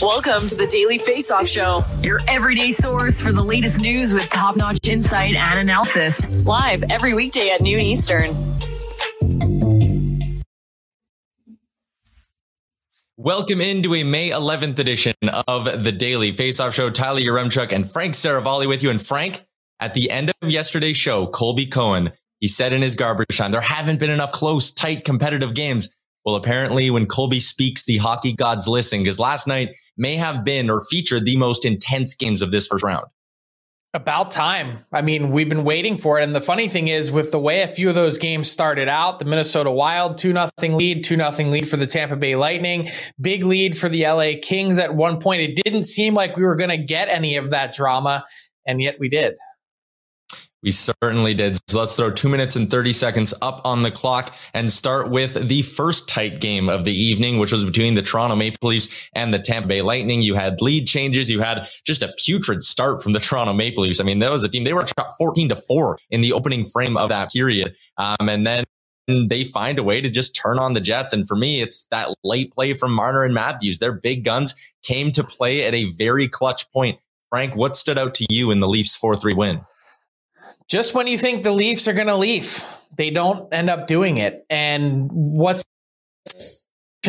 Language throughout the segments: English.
Welcome to the Daily Face Off Show, your everyday source for the latest news with top notch insight and analysis. Live every weekday at noon Eastern. Welcome into a May 11th edition of the Daily Faceoff Show. Tyler Yaremchuk and Frank Seravalli with you. And Frank, at the end of yesterday's show, Colby Cohen, he said in his garbage time, there haven't been enough close, tight, competitive games. Well, apparently, when Colby speaks, the hockey gods listen because last night may have been or featured the most intense games of this first round. About time. I mean, we've been waiting for it. And the funny thing is, with the way a few of those games started out, the Minnesota Wild, 2 0 lead, 2 0 lead for the Tampa Bay Lightning, big lead for the LA Kings at one point. It didn't seem like we were going to get any of that drama, and yet we did. We certainly did. So let's throw two minutes and 30 seconds up on the clock and start with the first tight game of the evening, which was between the Toronto Maple Leafs and the Tampa Bay Lightning. You had lead changes. You had just a putrid start from the Toronto Maple Leafs. I mean, that was a team, they were shot 14 to four in the opening frame of that period. Um, and then they find a way to just turn on the Jets. And for me, it's that late play from Marner and Matthews. Their big guns came to play at a very clutch point. Frank, what stood out to you in the Leafs 4 3 win? Just when you think the Leafs are going to leave, they don't end up doing it. And what's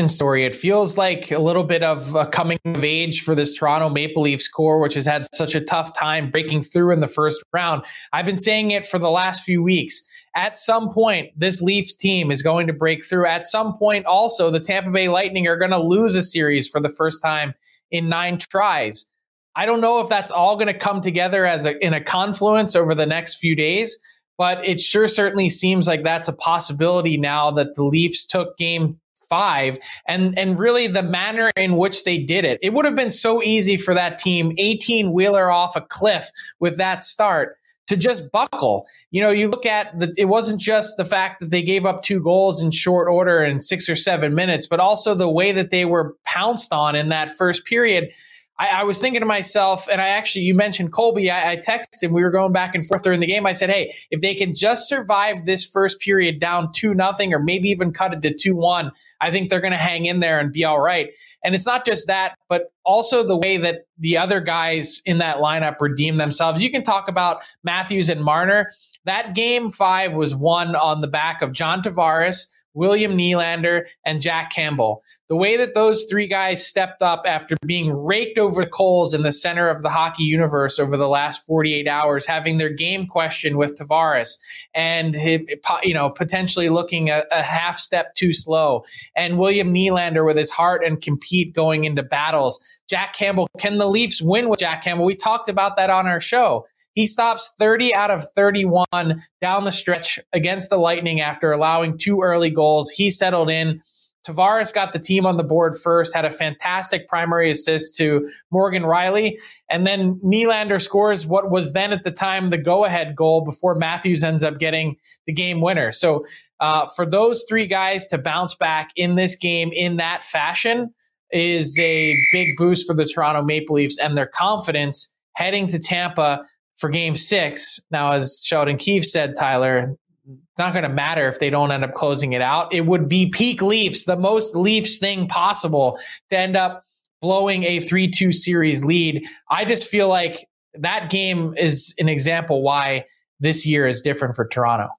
story. It feels like a little bit of a coming of age for this Toronto Maple Leafs core, which has had such a tough time breaking through in the first round. I've been saying it for the last few weeks. At some point, this Leafs team is going to break through. At some point, also, the Tampa Bay Lightning are going to lose a series for the first time in nine tries. I don't know if that's all going to come together as a, in a confluence over the next few days, but it sure certainly seems like that's a possibility now that the Leafs took game five and and really the manner in which they did it. It would have been so easy for that team 18 wheeler off a cliff with that start to just buckle. You know, you look at the it wasn't just the fact that they gave up two goals in short order in 6 or 7 minutes, but also the way that they were pounced on in that first period I, I, was thinking to myself, and I actually, you mentioned Colby. I, I texted him. We were going back and forth during the game. I said, "Hey, if they can just survive this first period down two nothing, or maybe even cut it to two one, I think they're going to hang in there and be all right." And it's not just that, but also the way that the other guys in that lineup redeem themselves. You can talk about Matthews and Marner. That game five was won on the back of John Tavares William Nylander, and Jack Campbell. The way that those three guys stepped up after being raked over the coals in the center of the hockey universe over the last 48 hours, having their game questioned with Tavares and you know potentially looking a, a half step too slow, and William Nylander with his heart and compete going into battles. Jack Campbell, can the Leafs win with Jack Campbell? We talked about that on our show. He stops 30 out of 31 down the stretch against the Lightning after allowing two early goals. He settled in. Tavares got the team on the board first, had a fantastic primary assist to Morgan Rielly. And then Nylander scores what was then at the time the go ahead goal before Matthews ends up getting the game winner. So uh, for those three guys to bounce back in this game in that fashion is a big boost for the Toronto Maple Leafs and their confidence heading to Tampa for game six. Now, as Sheldon Keefe said, Tyler, it's not going to matter if they don't end up closing it out. It would be peak Leafs, the most Leafs thing possible to end up blowing a 3 2 series lead. I just feel like that game is an example why this year is different for Toronto.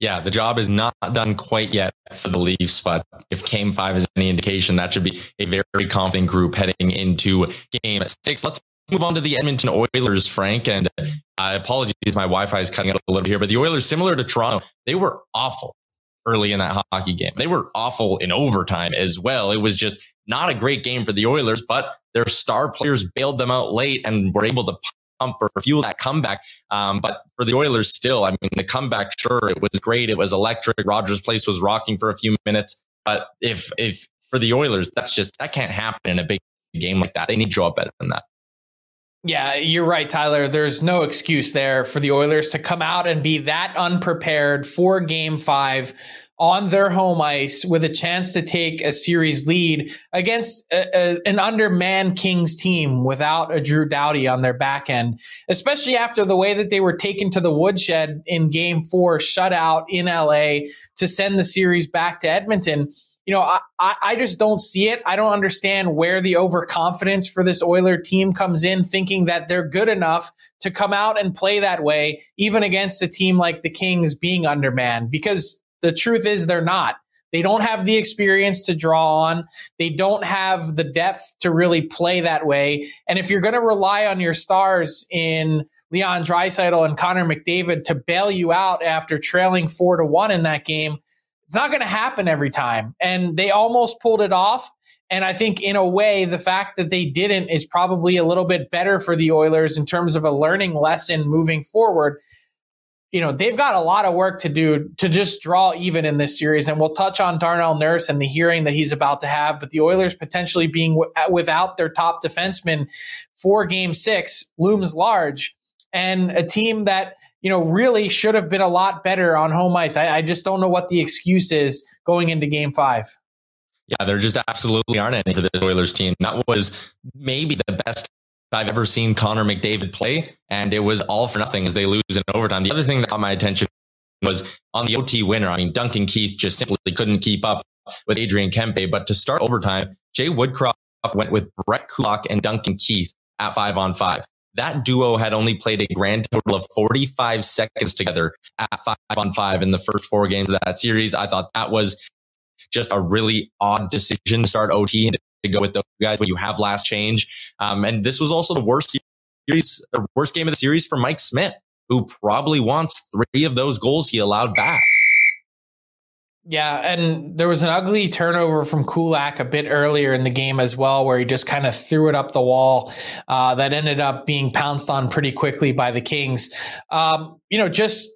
Yeah, the job is not done quite yet for the Leafs, but if game five is any indication, that should be a very confident group heading into game six. Let's move on to the Edmonton Oilers, Frank. And uh, apologies, my Wi-Fi is cutting out a little bit here, but the Oilers, similar to Toronto, they were awful early in that hockey game. They were awful in overtime as well. It was just not a great game for the Oilers, but their star players bailed them out late and were able to pump or fuel that comeback. Um, but for the Oilers, still, I mean, the comeback, sure, it was great. It was electric. Rogers Place was rocking for a few minutes. But if if for the Oilers, that's just that can't happen in a big game like that. They need to up better than that. Yeah, you're right, Tyler. There's no excuse there for the Oilers to come out and be that unprepared for game five on their home ice with a chance to take a series lead against a, a, an undermanned Kings team without a Drew Doughty on their back end, especially after the way that they were taken to the woodshed in game four, shutout in LA to send the series back to Edmonton you know, I, I just don't see it. I don't understand where the overconfidence for this Oiler team comes in, thinking that they're good enough to come out and play that way, even against a team like the Kings being undermanned, because the truth is they're not. They don't have the experience to draw on. They don't have the depth to really play that way. And if you're going to rely on your stars in Leon Draisaitl and Connor McDavid to bail you out after trailing four to one in that game, it's not going to happen every time. And they almost pulled it off. And I think in a way, the fact that they didn't is probably a little bit better for the Oilers in terms of a learning lesson moving forward. You know, they've got a lot of work to do to just draw even in this series. And we'll touch on Darnell Nurse and the hearing that he's about to have. But the Oilers potentially being w- without their top defenseman for game six looms large. And a team that you know, really should have been a lot better on home ice. I, I just don't know what the excuse is going into game five. Yeah, there just absolutely aren't any for the Oilers team. That was maybe the best I've ever seen Connor McDavid play, and it was all for nothing as they lose in overtime. The other thing that caught my attention was on the OT winner. I mean, Duncan Keith just simply couldn't keep up with Adrian Kempe, but to start overtime, Jay Woodcroft went with Brett Kulak and Duncan Keith at five on five. That duo had only played a grand total of 45 seconds together at five on five in the first four games of that series. I thought that was just a really odd decision to start OT and to go with those guys when you have last change. Um, and this was also the worst series, worst game of the series for Mike Smith, who probably wants three of those goals he allowed back. Yeah, and there was an ugly turnover from Kulak a bit earlier in the game as well, where he just kind of threw it up the wall. Uh, that ended up being pounced on pretty quickly by the Kings. Um, you know, just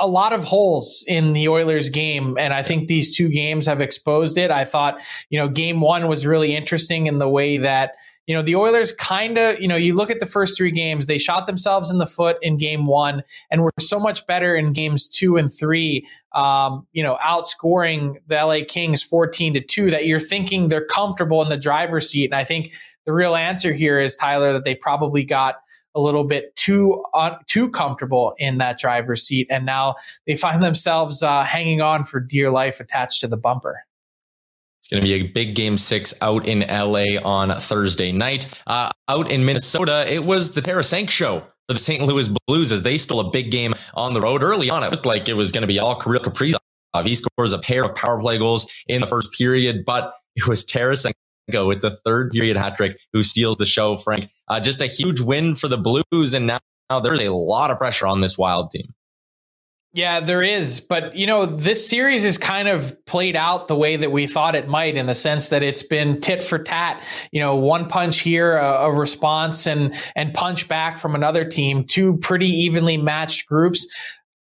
a lot of holes in the Oilers game. And I think these two games have exposed it. I thought, you know, game one was really interesting in the way that you know, the Oilers kind of, you know, you look at the first three games, they shot themselves in the foot in game one and were so much better in games two and three, um, you know, outscoring the LA Kings 14 to 2 that you're thinking they're comfortable in the driver's seat. And I think the real answer here is, Tyler, that they probably got a little bit too uh, too comfortable in that driver's seat, and now they find themselves uh, hanging on for dear life attached to the bumper. It's going to be a big game six out in LA on Thursday night. Uh, out in Minnesota, it was the Tarasenko show for the St. Louis Blues as they stole a big game on the road early on. It looked like it was going to be all Kirill Kaprizov He scores a pair of power play goals in the first period, but it was Tarasenko with the third period hat trick who steals the show, Frank. Uh, just a huge win for the Blues. And now, now there's a lot of pressure on this wild team. Yeah, there is. But, you know, this series is kind of played out the way that we thought it might in the sense that it's been tit for tat, you know, one punch here, a, a response and, and punch back from another team, two pretty evenly matched groups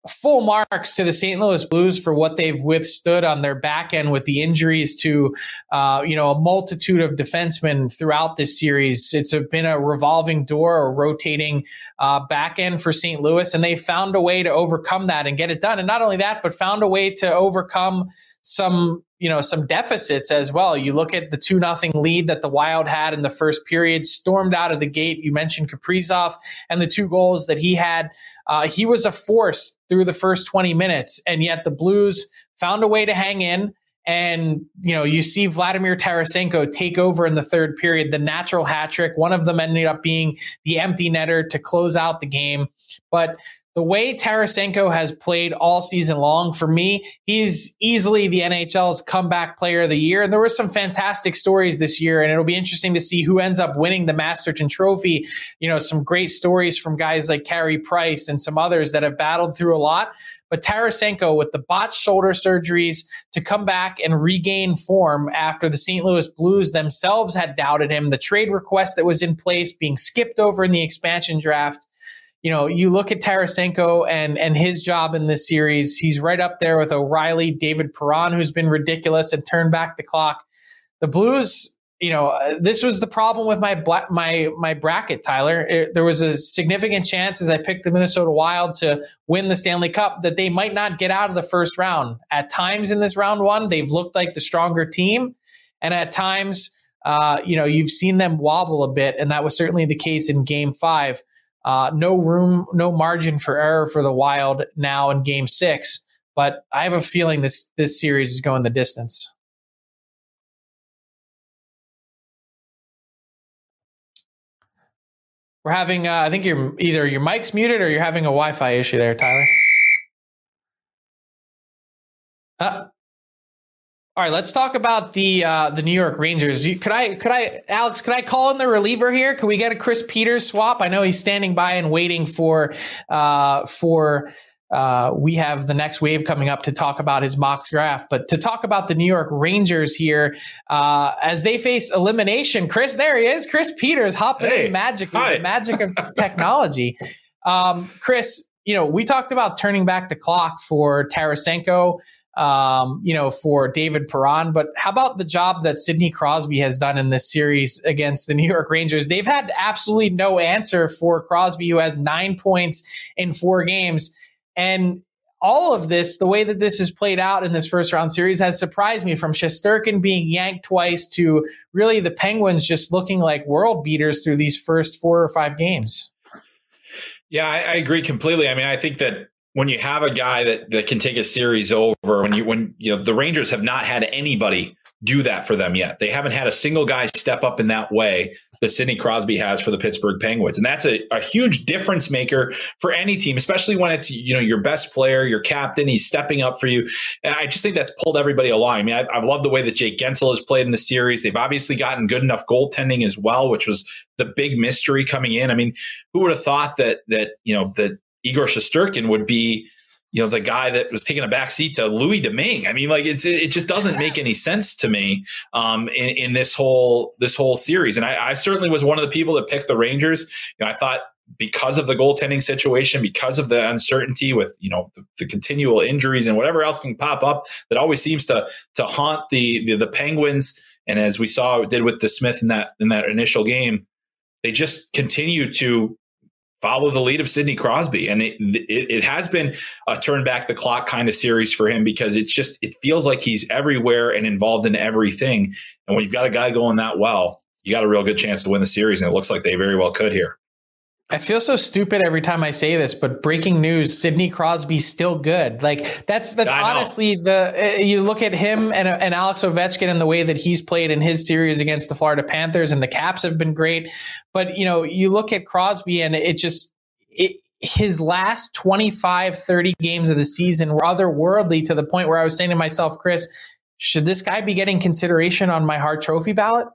full marks to the St. Louis Blues for what they've withstood on their back end with the injuries to, uh, you know, a multitude of defensemen throughout this series. It's been a revolving door, a rotating uh, back end for St. Louis, and they found a way to overcome that and get it done. And not only that, but found a way to overcome some you know some deficits as well. You look at the two nothing lead that the Wild had in the first period, stormed out of the gate. You mentioned Kaprizov and the two goals that he had. Uh, he was a force through the first twenty minutes, and yet the Blues found a way to hang in. And you know, you see Vladimir Tarasenko take over in the third period, the natural hat trick. One of them ended up being the empty netter to close out the game. But the way Tarasenko has played all season long, for me, he's easily the NHL's comeback player of the year. And there were some fantastic stories this year, and it'll be interesting to see who ends up winning the Masterton Trophy. You know, some great stories from guys like Carey Price and some others that have battled through a lot. But Tarasenko, with the botched shoulder surgeries, to come back and regain form after the St. Louis Blues themselves had doubted him, the trade request that was in place being skipped over in the expansion draft you know, you look at Tarasenko and and his job in this series, he's right up there with O'Reilly, David Perron, who's been ridiculous and turned back the clock. The Blues, you know, uh, this was the problem with my my my bracket, Tyler. It, there was a significant chance as I picked the Minnesota Wild to win the Stanley Cup that they might not get out of the first round. At times in this round one, they've looked like the stronger team, and at times, uh, you know, you've seen them wobble a bit, and that was certainly the case in Game Five. Uh, no room, no margin for error for the Wild now in Game Six. But I have a feeling this this series is going the distance. We're having, uh, I think you're either your mic's muted or you're having a Wi-Fi issue there, Tyler. Uh, all right, let's talk about the uh, the New York Rangers. Could I could I Alex could I call in the reliever here? Could we get a Chris Peters swap? I know he's standing by and waiting for uh, for uh, we have the next wave coming up to talk about his mock draft, but to talk about the New York Rangers here uh, as they face elimination. Chris, there he is, Chris Peters hopping hey, in magically, the magic of technology. Um, Chris, you know we talked about turning back the clock for Tarasenko um, you know, for David Perron. But how about the job that Sidney Crosby has done in this series against the New York Rangers? They've had absolutely no answer for Crosby, who has nine points in four games. And all of this, the way that this has played out in this first round series, has surprised me from Shesterkin being yanked twice to really the Penguins just looking like world beaters through these first four or five games. Yeah, I, I agree completely. I mean, I think that when you have a guy that, that can take a series over, when you when you know the Rangers have not had anybody do that for them yet. They haven't had a single guy step up in that way that Sidney Crosby has for the Pittsburgh Penguins. And that's a, a huge difference maker for any team, especially when it's, you know, your best player, your captain, he's stepping up for you. And I just think that's pulled everybody along. I mean, I've, I've loved the way that Jake Guentzel has played in the series. They've obviously gotten good enough goaltending as well, which was the big mystery coming in. I mean, who would have thought that, that, you know, that Igor Shesterkin would be, you know, the guy that was taking a back seat to Louis Domingue. I mean, like it's it just doesn't make any sense to me um, in, in this whole this whole series. And I, I certainly was one of the people that picked the Rangers. You know, I thought because of the goaltending situation, because of the uncertainty with you know the, the, continual injuries and whatever else can pop up that always seems to to haunt the, the the, Penguins. And as we saw did with DeSmith in that in that initial game, they just continue to follow the lead of Sidney Crosby. And it, it, it, has been a turn back the clock kind of series for him because it's just, it feels like he's everywhere and involved in everything. And when you've got a guy going that well, you got a real good chance to win the series. And it looks like they very well could here. I feel so stupid every time I say this, but breaking news: Sidney Crosby's still good. Like that's that's honestly the uh, you look at him and and Alex Ovechkin and the way that he's played in his series against the Florida Panthers, and the Caps have been great. But you know, you look at Crosby, and it just it, his last 25, 30 games of the season were otherworldly to the point where I was saying to myself, Chris, should this guy be getting consideration on my Hart Trophy ballot?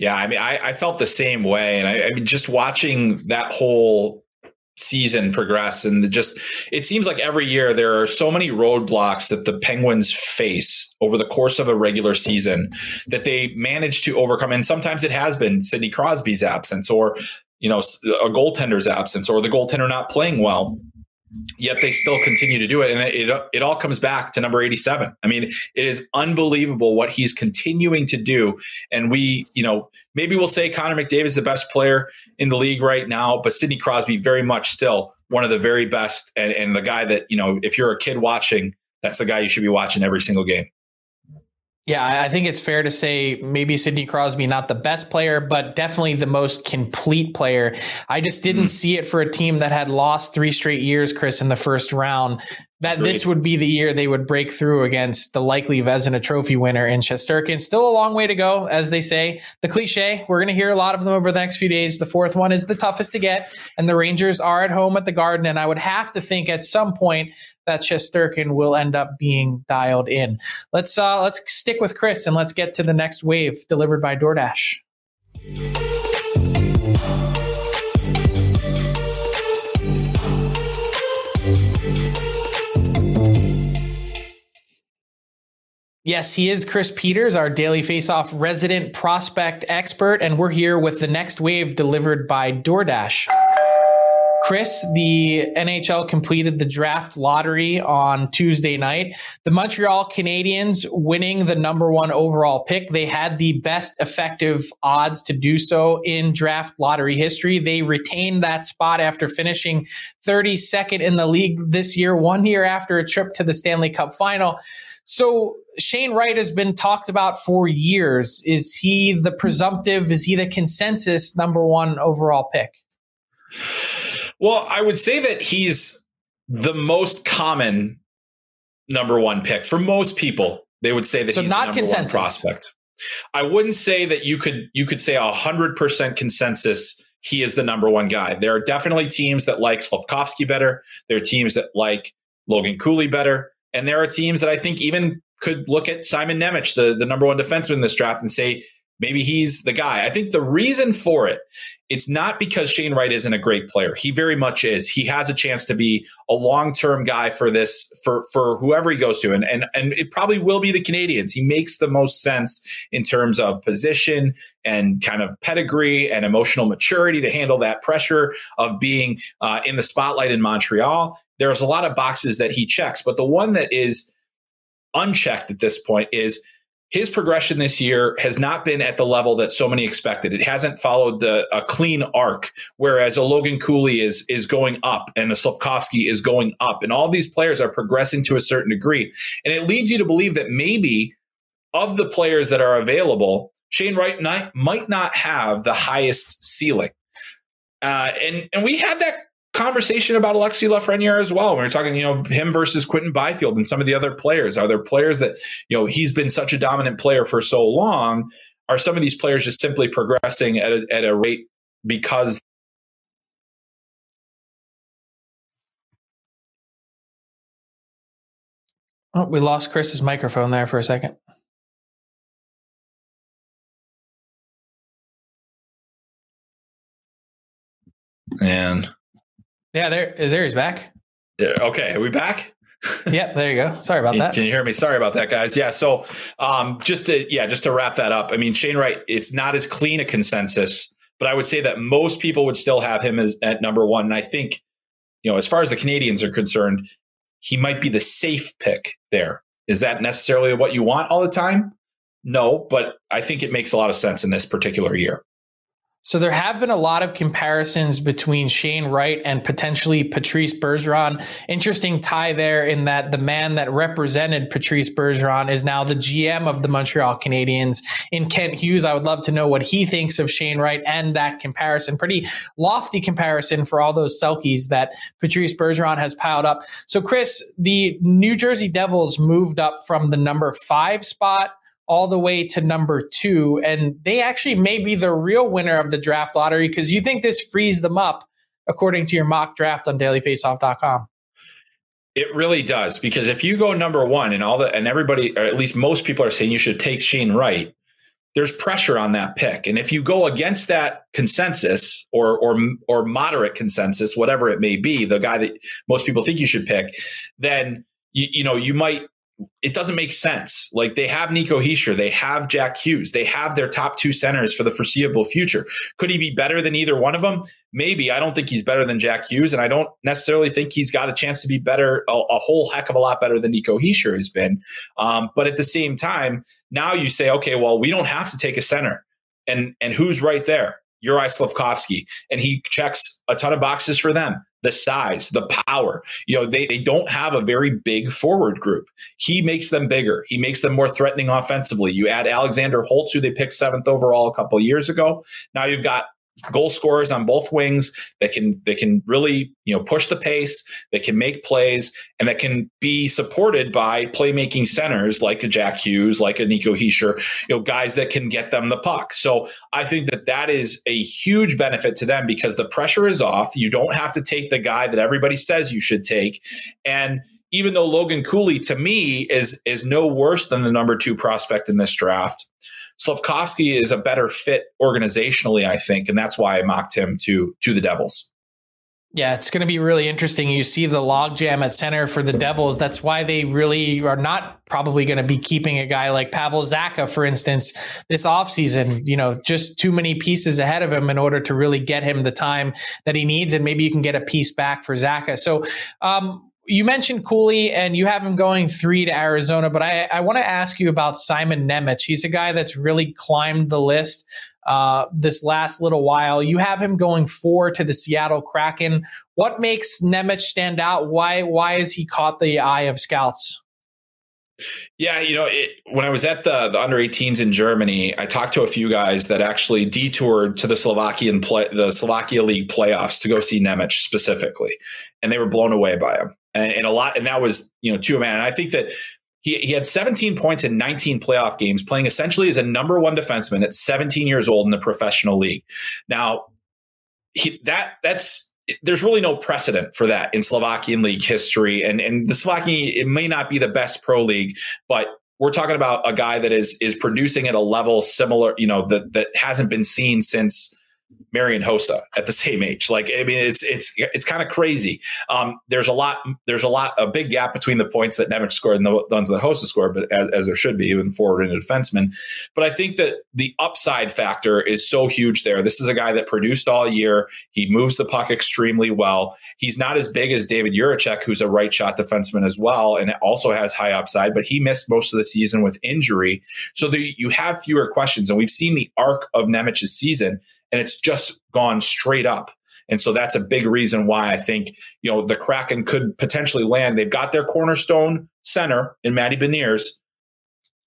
Yeah, I mean, I, I felt the same way, and I, I mean, just watching that whole season progress and just it seems like every year there are so many roadblocks that the penguins face over the course of a regular season that they manage to overcome and sometimes it has been sidney crosby's absence or you know a goaltender's absence or the goaltender not playing well yet they still continue to do it. And it, it, it, all comes back to number 87. I mean, it is unbelievable what he's continuing to do. And we, you know, maybe we'll say Connor McDavid is the best player in the league right now, but Sidney Crosby very much still one of the very best. And, and the guy that, you know, if you're a kid watching, that's the guy you should be watching every single game. Yeah, I think it's fair to say maybe Sidney Crosby not the best player, but definitely the most complete player. I just didn't mm. see it for a team that had lost three straight years, Chris, in the first round that Agreed. this would be the year they would break through against the likely Vezina Trophy winner in Shesterkin. Still a long way to go, as they say. The cliche, we're going to hear a lot of them over the next few days. The fourth one is the toughest to get, and the Rangers are at home at the Garden. And I would have to think at some point that Shesterkin will end up being dialed in. Let's uh, let's stick with Chris and let's get to the next wave delivered by DoorDash. Yes, he is Chris Peters, our Daily Faceoff resident prospect expert, and we're here with the next wave delivered by DoorDash. Chris, the NHL completed the draft lottery on Tuesday night. The Montreal Canadiens winning the number one overall pick. They had the best effective odds to do so in draft lottery history. They retained that spot after finishing 32nd in the league this year, one year after a trip to the Stanley Cup final. So Shane Wright has been talked about for years. Is he the presumptive? Is he the consensus number one overall pick? Well, I would say that he's the most common number one pick for most people. They would say that so he's not the number consensus. one prospect. I wouldn't say that you could you could say a hundred percent consensus. He is the number one guy. There are definitely teams that like Slafkovsky better. There are teams that like Logan Cooley better. And there are teams that I think even could look at Simon Nemec, the, the number one defenseman in this draft, and say maybe he's the guy. I think the reason for it, it's not because Shane Wright isn't a great player. He very much is. He has a chance to be a long-term guy for this, for for whoever he goes to. And and and it probably will be the Canadiens. He makes the most sense in terms of position and kind of pedigree and emotional maturity to handle that pressure of being uh, in the spotlight in Montreal. There's a lot of boxes that he checks, but the one that is unchecked at this point is his progression this year has not been at the level that so many expected. It hasn't followed the a clean arc, whereas a Logan Cooley is is going up and a Slafkovsky is going up, and all these players are progressing to a certain degree, and it leads you to believe that maybe of the players that are available, Shane Wright might not have the highest ceiling. Uh, and and we had that conversation about Alexis Lafreniere as well. We're talking, you know, him versus Quinton Byfield and some of the other players. Are there players that, you know, he's been such a dominant player for so long? Are some of these players just simply progressing at a, at a rate because Oh, we lost Chris's microphone there for a second. And yeah, there is there he's back. Yeah, okay, are we back? yep, there you go. Sorry about that. Can you hear me? Sorry about that, guys. Yeah, so um, just to yeah, just to wrap that up. I mean, Shane Wright, it's not as clean a consensus, but I would say that most people would still have him as at number one. And I think, you know, as far as the Canadiens are concerned, he might be the safe pick there. Is that necessarily what you want all the time? No, but I think it makes a lot of sense in this particular year. So there have been a lot of comparisons between Shane Wright and potentially Patrice Bergeron. Interesting tie there in that the man that represented Patrice Bergeron is now the GM of the Montreal Canadiens in Kent Hughes. I would love to know what he thinks of Shane Wright and that comparison. Pretty lofty comparison for all those Selkes that Patrice Bergeron has piled up. So Chris, the New Jersey Devils moved up from the number five spot all the way to number two. And they actually may be the real winner of the draft lottery because you think this frees them up according to your mock draft on dailyfaceoff.com. It really does because if you go number one and all the and everybody or at least most people are saying you should take Shane Wright, there's pressure on that pick. And if you go against that consensus or or or moderate consensus, whatever it may be, the guy that most people think you should pick, then you, you know you might it doesn't make sense. Like they have Nico Hischier, they have Jack Hughes, they have their top two centers for the foreseeable future. Could he be better than either one of them? Maybe. I don't think he's better than Jack Hughes, and I don't necessarily think he's got a chance to be better, a, a whole heck of a lot better than Nico Hischier has been. Um, but at the same time, now you say, okay, well, we don't have to take a center, and and who's right there? Juraj Slafkovsky, and he checks a ton of boxes for them the size, the power. You know, they, they don't have a very big forward group. He makes them bigger. He makes them more threatening offensively. You add Alexander Holtz, who they picked seventh overall a couple years ago. Now you've got goal scorers on both wings that can that can really you know push the pace that can make plays and that can be supported by playmaking centers like a Jack Hughes like a Nico Hischier you know guys that can get them the puck. So I think that that is a huge benefit to them because the pressure is off. You don't have to take the guy that everybody says you should take. And even though Logan Cooley to me is is no worse than the number 2 prospect in this draft Slafkovsky is a better fit organizationally, I think, and that's why I mocked him to to the Devils. Yeah, it's going to be really interesting. You see the logjam at center for the Devils. That's why they really are not probably going to be keeping a guy like Pavel Zacha, for instance, this offseason. You know, just too many pieces ahead of him in order to really get him the time that he needs. And maybe you can get a piece back for Zacha. So, um, you mentioned Cooley and you have him going three to Arizona, but I, I want to ask you about Simon Nemec. He's a guy that's really climbed the list uh, this last little while. You have him going four to the Seattle Kraken. What makes Nemec stand out? Why why has he caught the eye of scouts? Yeah, you know, it, when I was at the, the under 18s in Germany, I talked to a few guys that actually detoured to the Slovakian play, the Slovakia League playoffs to go see Nemec specifically, and they were blown away by him and, and a lot, and that was you know two man. And I think that he, he had 17 points in 19 playoff games, playing essentially as a number one defenseman at 17 years old in the professional league. Now, he, that that's there's really no precedent for that in Slovakian league history, and and the Slovakian it may not be the best pro league, but we're talking about a guy that is is producing at a level similar, you know, that that hasn't been seen since Marian Hossa at the same age. Like, I mean, it's it's it's kind of crazy. Um, there's a lot, there's a lot, a big gap between the points that Nemec scored and the ones that Hossa scored, but as, as there should be, even forward and a defenseman. But I think that the upside factor is so huge there. This is a guy that produced all year. He moves the puck extremely well. He's not as big as David Jiricek, who's a right shot defenseman as well, and also has high upside. But he missed most of the season with injury, so you have fewer questions. And we've seen the arc of Nemec's season and it's just gone straight up. And so that's a big reason why I think, you know, the Kraken could potentially land. They've got their cornerstone center in Matty Beniers.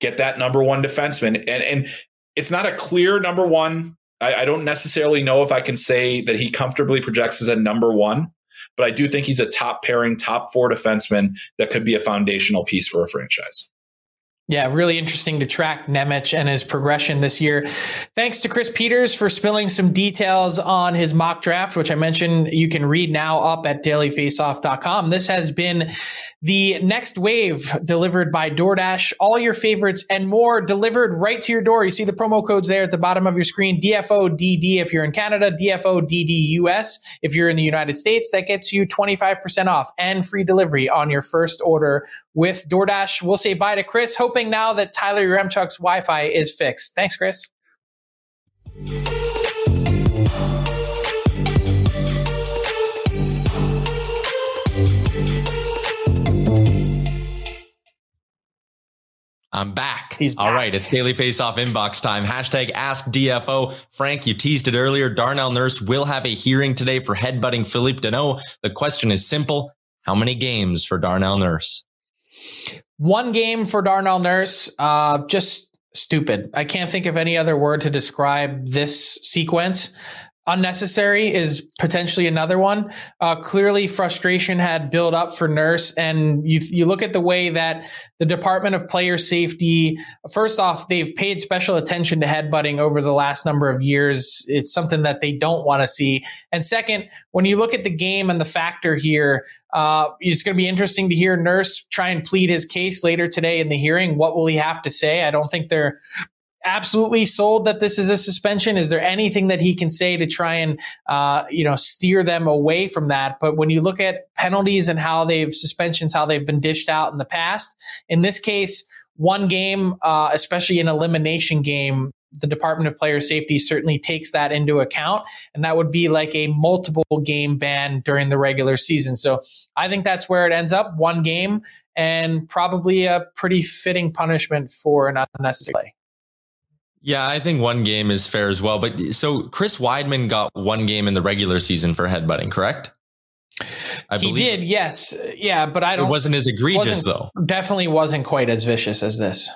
Get that number one defenseman. And and it's not a clear number one. I, I don't necessarily know if I can say that he comfortably projects as a number one, but I do think he's a top pairing, top four defenseman that could be a foundational piece for a franchise. Yeah, really interesting to track Nemec and his progression this year. Thanks to Chris Peters for spilling some details on his mock draft, which I mentioned you can read now up at dailyfaceoff.com. This has been the next wave delivered by DoorDash. All your favorites and more delivered right to your door. You see the promo codes there at the bottom of your screen DFODD if you're in Canada, DFODDUS if you're in the United States. That gets you 25% off and free delivery on your first order with DoorDash. We'll say bye to Chris. Hoping now that Tyler Yaremchuk's Wi Fi is fixed. Thanks, Chris. I'm back. He's back. All right. It's daily face off inbox time. Hashtag ask DFO. Frank, you teased it earlier. Darnell Nurse will have a hearing today for headbutting Philippe Danault. The question is simple. How many games for Darnell Nurse? One game for Darnell Nurse, uh, just stupid. I can't think of any other word to describe this sequence. Unnecessary is potentially another one. Uh, clearly, frustration had built up for Nurse, and you you look at the way that the Department of Player Safety. First off, they've paid special attention to headbutting over the last number of years. It's something that they don't want to see. And second, when you look at the game and the factor here, uh, it's going to be interesting to hear Nurse try and plead his case later today in the hearing. What will he have to say? I don't think they're absolutely sold that this is a suspension? Is there anything that he can say to try and uh, you know steer them away from that? But when you look at penalties and how they've suspensions, how they've been dished out in the past, in this case, one game, uh, especially an elimination game. The Department of Player Safety certainly takes that into account, and that would be like a multiple game ban during the regular season. So I think that's where it ends up one game and probably a pretty fitting punishment for an unnecessary play. Yeah, I think one game is fair as well. But so Chris Wideman got one game in the regular season for headbutting, correct? I he did, yes, yeah, but I don't. It wasn't as egregious wasn't, though. Definitely wasn't quite as vicious as this.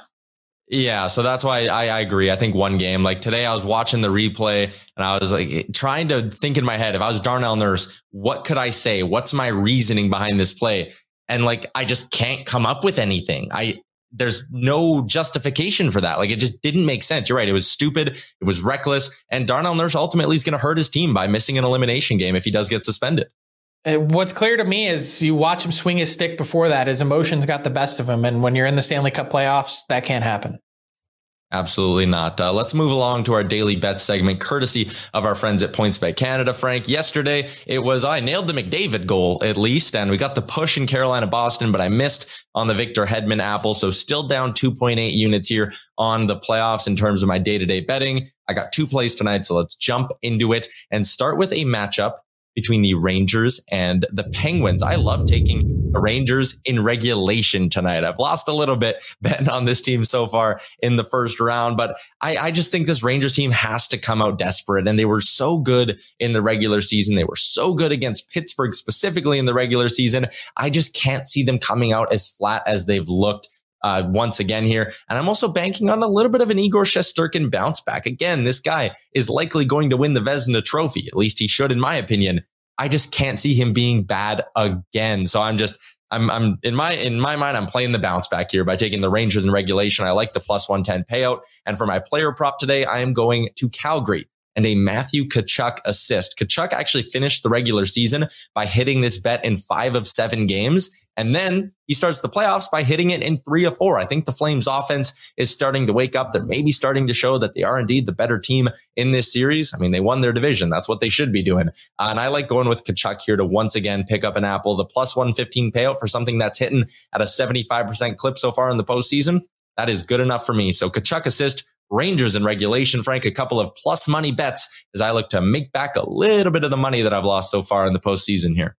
Yeah, so that's why I, I agree. I think one game. Like today, I was watching the replay and I was like trying to think in my head if I was Darnell Nurse, what could I say? What's my reasoning behind this play? And like I just can't come up with anything. I there's no justification for that. Like it just didn't make sense. You're right. It was stupid. It was reckless. And Darnell Nurse ultimately is going to hurt his team by missing an elimination game if he does get suspended. Uh, what's clear to me is you watch him swing his stick before that. His emotions got the best of him. And when you're in the Stanley Cup playoffs, that can't happen. Absolutely not. Uh, let's move along to our daily bet segment, courtesy of our friends at PointsBet Canada. Frank, yesterday it was I nailed the McDavid goal at least, and we got the push in Carolina Boston, but I missed on the Victor Hedman Apple. So still down 2.8 units here on the playoffs in terms of my day to day betting. I got two plays tonight, so let's jump into it and start with a matchup between the Rangers and the Penguins. I love taking the Rangers in regulation tonight. I've lost a little bit betting on this team so far in the first round, but I, I just think this Rangers team has to come out desperate. And they were so good in the regular season. They were so good against Pittsburgh, specifically in the regular season. I just can't see them coming out as flat as they've looked uh, once again here. And I'm also banking on a little bit of an Igor Shesterkin bounce back. Again, this guy is likely going to win the Vezina trophy. At least he should, in my opinion. I just can't see him being bad again. So I'm just, I'm, I'm in my, in my mind, I'm playing the bounce back here by taking the Rangers in regulation. I like the plus 110 payout. And for my player prop today, I am going to Calgary and a Matthew Tkachuk assist. Tkachuk actually finished the regular season by hitting this bet in five of seven games. And then he starts the playoffs by hitting it in three of four. I think the Flames offense is starting to wake up. They're maybe starting to show that they are indeed the better team in this series. I mean, they won their division. That's what they should be doing. Uh, and I like going with Tkachuk here to once again pick up an apple, the plus 115 payout for something that's hitting at a 75% clip so far in the postseason. That is good enough for me. So Tkachuk assist Rangers in regulation. Frank, a couple of plus money bets as I look to make back a little bit of the money that I've lost so far in the postseason here.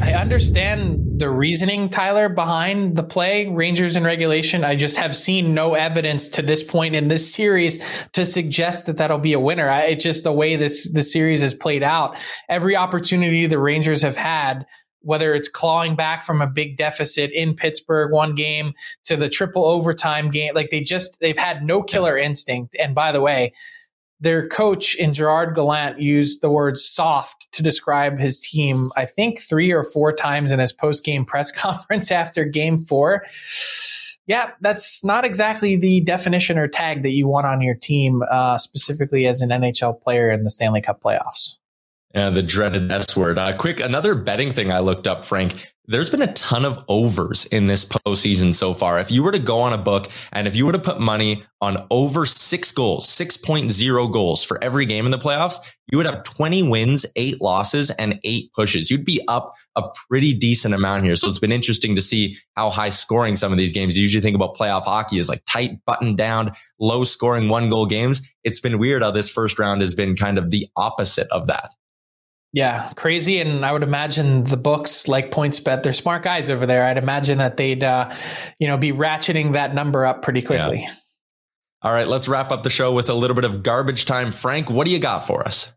I understand the reasoning, Tyler, behind the play, Rangers in regulation. I just have seen no evidence to this point in this series to suggest that that'll be a winner. I, it's just the way this, this series has played out. Every opportunity the Rangers have had whether it's clawing back from a big deficit in Pittsburgh one game to the triple overtime game. Like they just, they've had no killer instinct. And by the way, their coach in Gerard Gallant used the word soft to describe his team, I think three or four times in his post game press conference after game four. Yeah, that's not exactly the definition or tag that you want on your team, uh, specifically as an NHL player in the Stanley Cup playoffs. Yeah, the dreaded S word. Uh, quick, another betting thing I looked up, Frank. There's been a ton of overs in this postseason so far. If you were to go on a book and if you were to put money on over six goals, 6.0 goals for every game in the playoffs, you would have 20 wins, eight losses, and eight pushes. You'd be up a pretty decent amount here. So it's been interesting to see how high scoring some of these games. You usually think about playoff hockey as like tight, button down, low scoring one goal games. It's been weird how this first round has been kind of the opposite of that. Yeah, crazy. And I would imagine the books like PointsBet, they're smart guys over there. I'd imagine that they'd, uh, you know, be ratcheting that number up pretty quickly. Yeah. All right, let's wrap up the show with a little bit of garbage time. Frank, what do you got for us?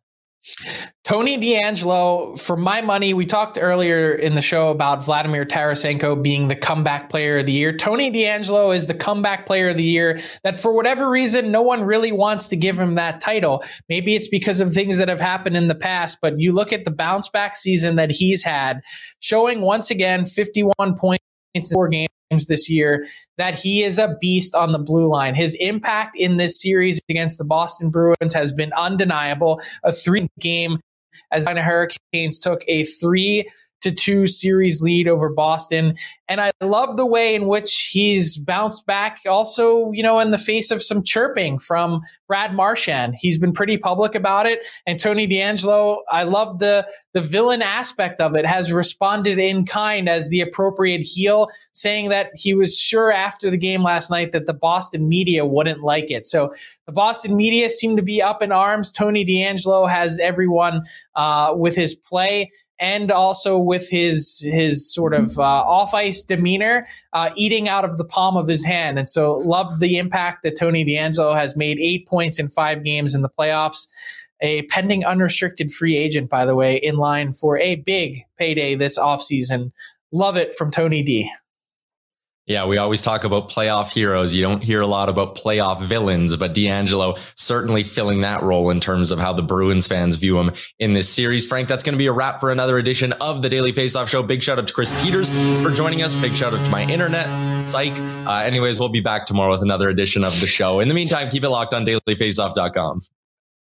Tony DeAngelo, for my money, we talked earlier in the show about Vladimir Tarasenko being the comeback player of the year. Tony DeAngelo is the comeback player of the year that, for whatever reason, no one really wants to give him that title. Maybe it's because of things that have happened in the past, but you look at the bounce back season that he's had, showing once again 51 points in four games this year that he is a beast on the blue line. His impact in this series against the Boston Bruins has been undeniable. A three game as the Hurricanes took a three to two series lead over Boston. And I love the way in which he's bounced back also, you know, in the face of some chirping from Brad Marchand. He's been pretty public about it. And Tony DeAngelo, I love the the villain aspect of it, has responded in kind as the appropriate heel, saying that he was sure after the game last night that the Boston media wouldn't like it. So the Boston media seem to be up in arms. Tony DeAngelo has everyone uh, with his play and also with his his sort of uh, off ice demeanor, uh, eating out of the palm of his hand. And so, loved the impact that Tony DeAngelo has made eight points in five games in the playoffs. A pending unrestricted free agent, by the way, in line for a big payday this offseason. Love it from Tony D. Yeah, we always talk about playoff heroes. You don't hear a lot about playoff villains, but DeAngelo certainly filling that role in terms of how the Bruins fans view him in this series. Frank, that's going to be a wrap for another edition of the Daily Faceoff Show. Big shout out to Chris Peters for joining us. Big shout out to my internet, psych. Uh, anyways, we'll be back tomorrow with another edition of the show. In the meantime, keep it locked on dailyfaceoff.com.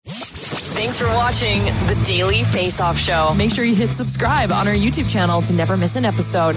Thanks for watching the Daily Faceoff Show. Make sure you hit subscribe on our YouTube channel to never miss an episode.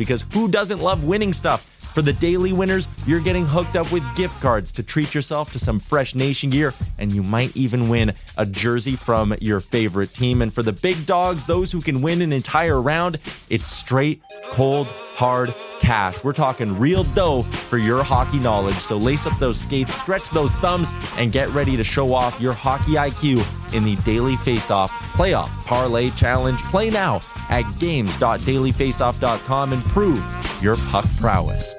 because who doesn't love winning stuff? For the daily winners, you're getting hooked up with gift cards to treat yourself to some fresh nation gear, and you might even win a jersey from your favorite team. And for the big dogs, those who can win an entire round, it's straight, cold, hard cash. We're talking real dough for your hockey knowledge. So lace up those skates, stretch those thumbs, and get ready to show off your hockey IQ in the Daily Faceoff Playoff Parlay Challenge. Play now at games.dailyfaceoff.com and prove your puck prowess.